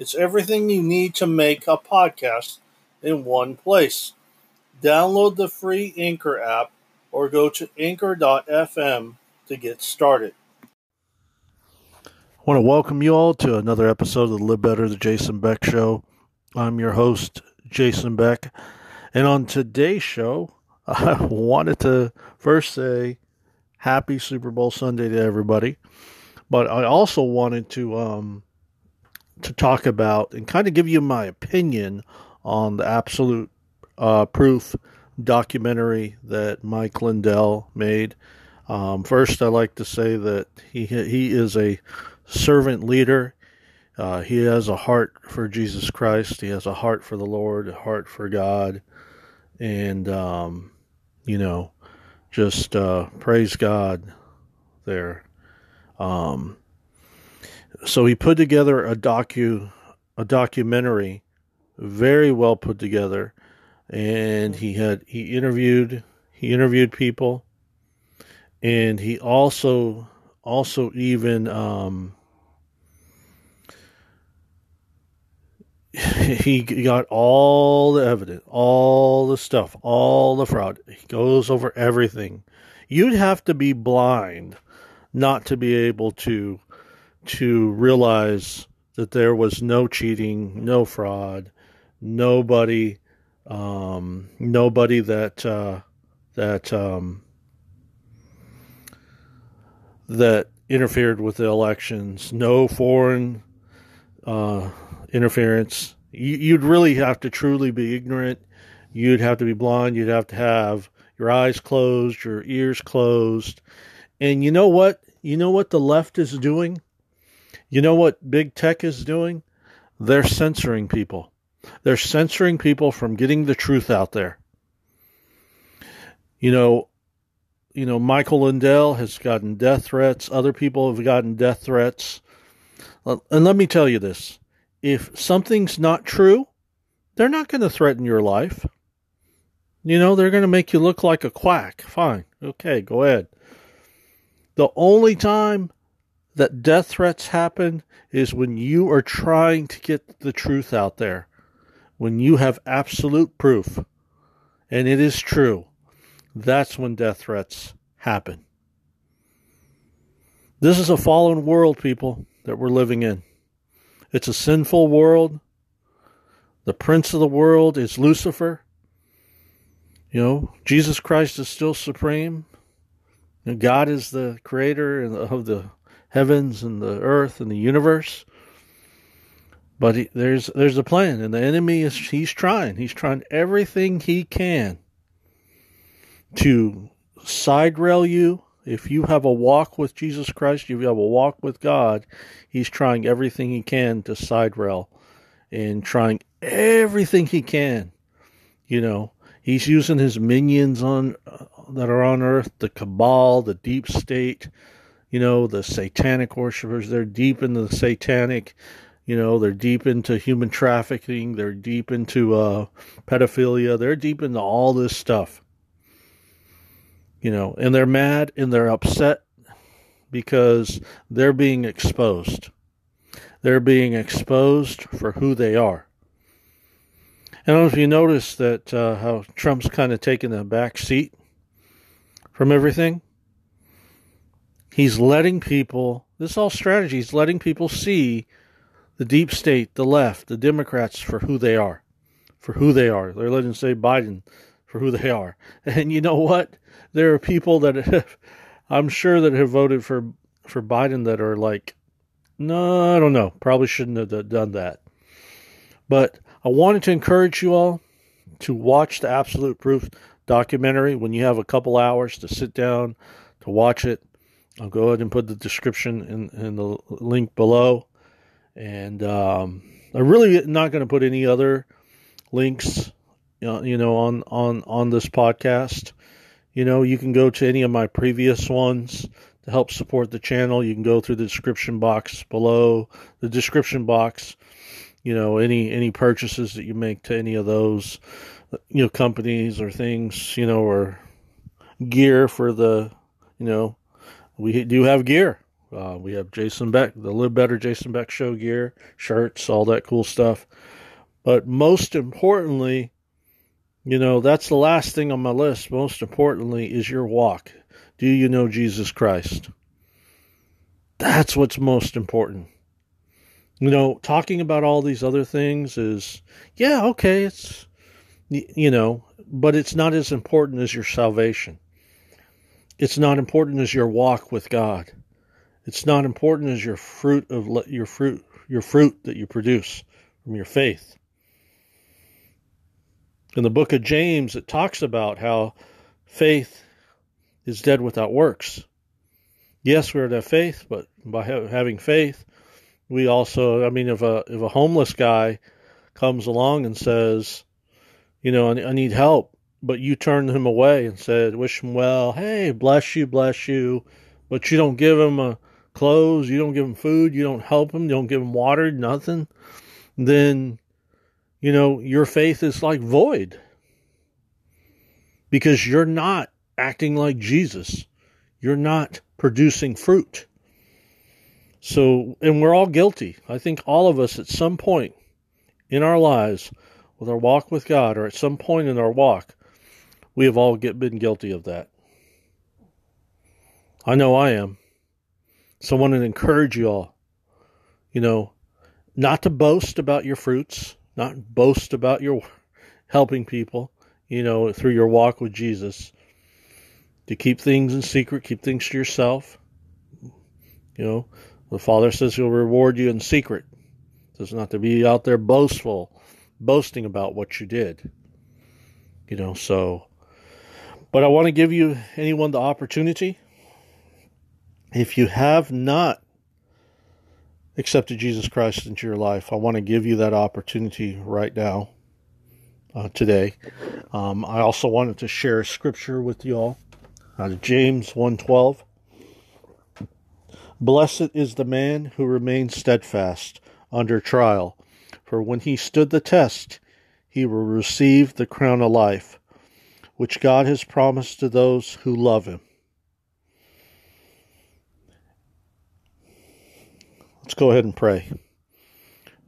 It's everything you need to make a podcast in one place. Download the free Anchor app or go to anchor.fm to get started. I want to welcome you all to another episode of the Live Better, the Jason Beck Show. I'm your host, Jason Beck. And on today's show, I wanted to first say happy Super Bowl Sunday to everybody. But I also wanted to um, to talk about and kind of give you my opinion on the absolute uh, proof documentary that Mike Lindell made. Um, first, I like to say that he he is a servant leader. Uh, he has a heart for Jesus Christ. He has a heart for the Lord, a heart for God, and um, you know, just uh, praise God there. Um, so he put together a docu, a documentary, very well put together, and he had he interviewed he interviewed people, and he also also even um, he got all the evidence, all the stuff, all the fraud. He goes over everything. You'd have to be blind not to be able to to realize that there was no cheating, no fraud, nobody, um, nobody that uh, that um, that interfered with the elections, no foreign uh, interference. You'd really have to truly be ignorant. You'd have to be blind. You'd have to have your eyes closed, your ears closed. And you know what? You know what the left is doing? You know what big tech is doing? They're censoring people. They're censoring people from getting the truth out there. You know, you know, Michael Lindell has gotten death threats. Other people have gotten death threats. And let me tell you this if something's not true, they're not going to threaten your life. You know, they're going to make you look like a quack. Fine. Okay, go ahead. The only time that death threats happen is when you are trying to get the truth out there, when you have absolute proof, and it is true. That's when death threats happen. This is a fallen world, people, that we're living in. It's a sinful world. The prince of the world is Lucifer. You know, Jesus Christ is still supreme. And God is the creator of the heavens and the earth and the universe. But he, there's there's a plan, and the enemy is he's trying. He's trying everything he can to side rail you. If you have a walk with Jesus Christ, if you have a walk with God, he's trying everything he can to side rail and trying everything he can. You know, he's using his minions on uh, that are on earth, the cabal, the deep state, you know, the satanic worshippers, they're deep into the satanic, you know, they're deep into human trafficking, they're deep into uh, pedophilia, they're deep into all this stuff. You know, and they're mad and they're upset because they're being exposed. They're being exposed for who they are. I don't know if you noticed that uh, how Trump's kind of taken a back seat from everything. He's letting people, this is all strategy, he's letting people see the deep state, the left, the Democrats for who they are. For who they are. They're letting say Biden for who they are. And you know what? There are people that have, I'm sure that have voted for for Biden that are like, no, I don't know. Probably shouldn't have done that. But I wanted to encourage you all to watch the Absolute Proof documentary when you have a couple hours to sit down to watch it. I'll go ahead and put the description in, in the link below. And um, I'm really not going to put any other links, you know, on on on this podcast. You know, you can go to any of my previous ones to help support the channel. You can go through the description box below. The description box, you know, any any purchases that you make to any of those, you know, companies or things, you know, or gear for the, you know, we do have gear. Uh, we have Jason Beck, the Live Better Jason Beck show gear, shirts, all that cool stuff. But most importantly, you know, that's the last thing on my list. Most importantly is your walk. Do you know Jesus Christ? That's what's most important. You know, talking about all these other things is, yeah, okay, it's, you know, but it's not as important as your salvation. It's not important as your walk with God. It's not important as your fruit of your fruit, your fruit that you produce from your faith in the book of James, it talks about how faith is dead without works. Yes, we're to have faith, but by ha- having faith, we also, I mean, if a if a homeless guy comes along and says, you know, I, I need help, but you turn him away and said, wish him well, hey, bless you, bless you, but you don't give him a clothes, you don't give him food, you don't help him, you don't give him water, nothing, then you know, your faith is like void because you're not acting like Jesus. You're not producing fruit. So, and we're all guilty. I think all of us at some point in our lives, with our walk with God, or at some point in our walk, we have all get, been guilty of that. I know I am. So I want to encourage you all, you know, not to boast about your fruits, not boast about your helping people, you know, through your walk with Jesus. To keep things in secret, keep things to yourself. You know, the Father says He'll reward you in secret. Says not to be out there boastful, boasting about what you did. You know, so. But I want to give you anyone the opportunity. If you have not accepted Jesus Christ into your life, I want to give you that opportunity right now, uh, today. Um, I also wanted to share scripture with you all out James 1.12. Blessed is the man who remains steadfast under trial, for when he stood the test, he will receive the crown of life, which God has promised to those who love him. Let's go ahead and pray.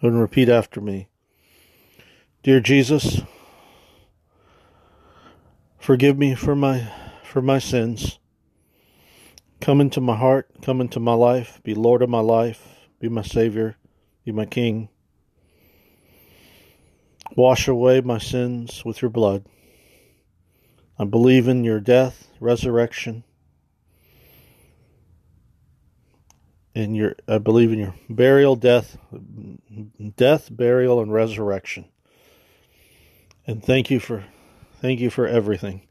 Go and repeat after me. Dear Jesus, forgive me for my for my sins. Come into my heart, come into my life, be Lord of my life, be my Savior, be my King. Wash away my sins with your blood. I believe in your death, resurrection, in your I believe in your burial, death, death, burial, and resurrection. And thank you for thank you for everything.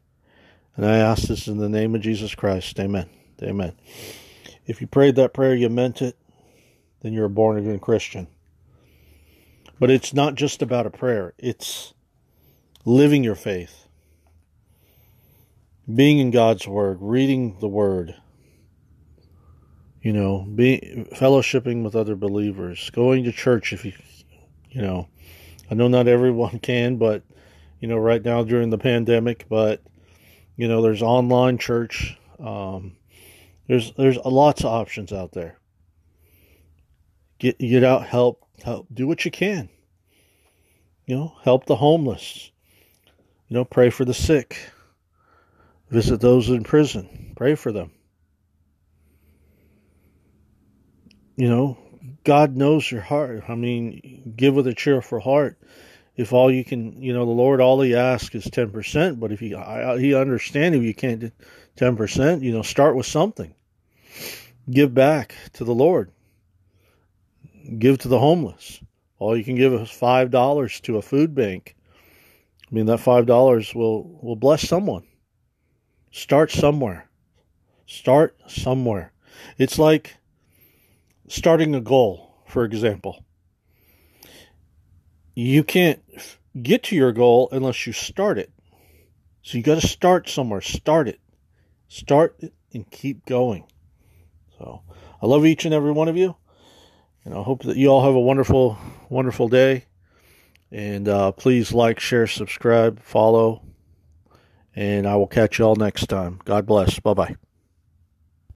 And I ask this in the name of Jesus Christ. Amen. Amen. If you prayed that prayer, you meant it, then you're a born again Christian. But it's not just about a prayer, it's living your faith, being in God's Word, reading the Word, you know, be fellowshipping with other believers, going to church if you, you know, I know not everyone can, but you know, right now during the pandemic, but you know, there's online church. Um, there's there's lots of options out there. Get get out, help, help, do what you can. You know, help the homeless. You know, pray for the sick. Visit those in prison. Pray for them. you know, God knows your heart. I mean, give with a cheerful heart. If all you can, you know, the Lord, all He asks is ten percent. But if He, He understands if you can't do ten percent, you know, start with something. Give back to the Lord. Give to the homeless. All you can give is five dollars to a food bank. I mean, that five dollars will will bless someone. Start somewhere. Start somewhere. It's like starting a goal, for example. you can't get to your goal unless you start it. So you got to start somewhere. Start it. Start it and keep going. So I love each and every one of you. And I hope that you all have a wonderful, wonderful day. And uh, please like, share, subscribe, follow. And I will catch you all next time. God bless. Bye bye.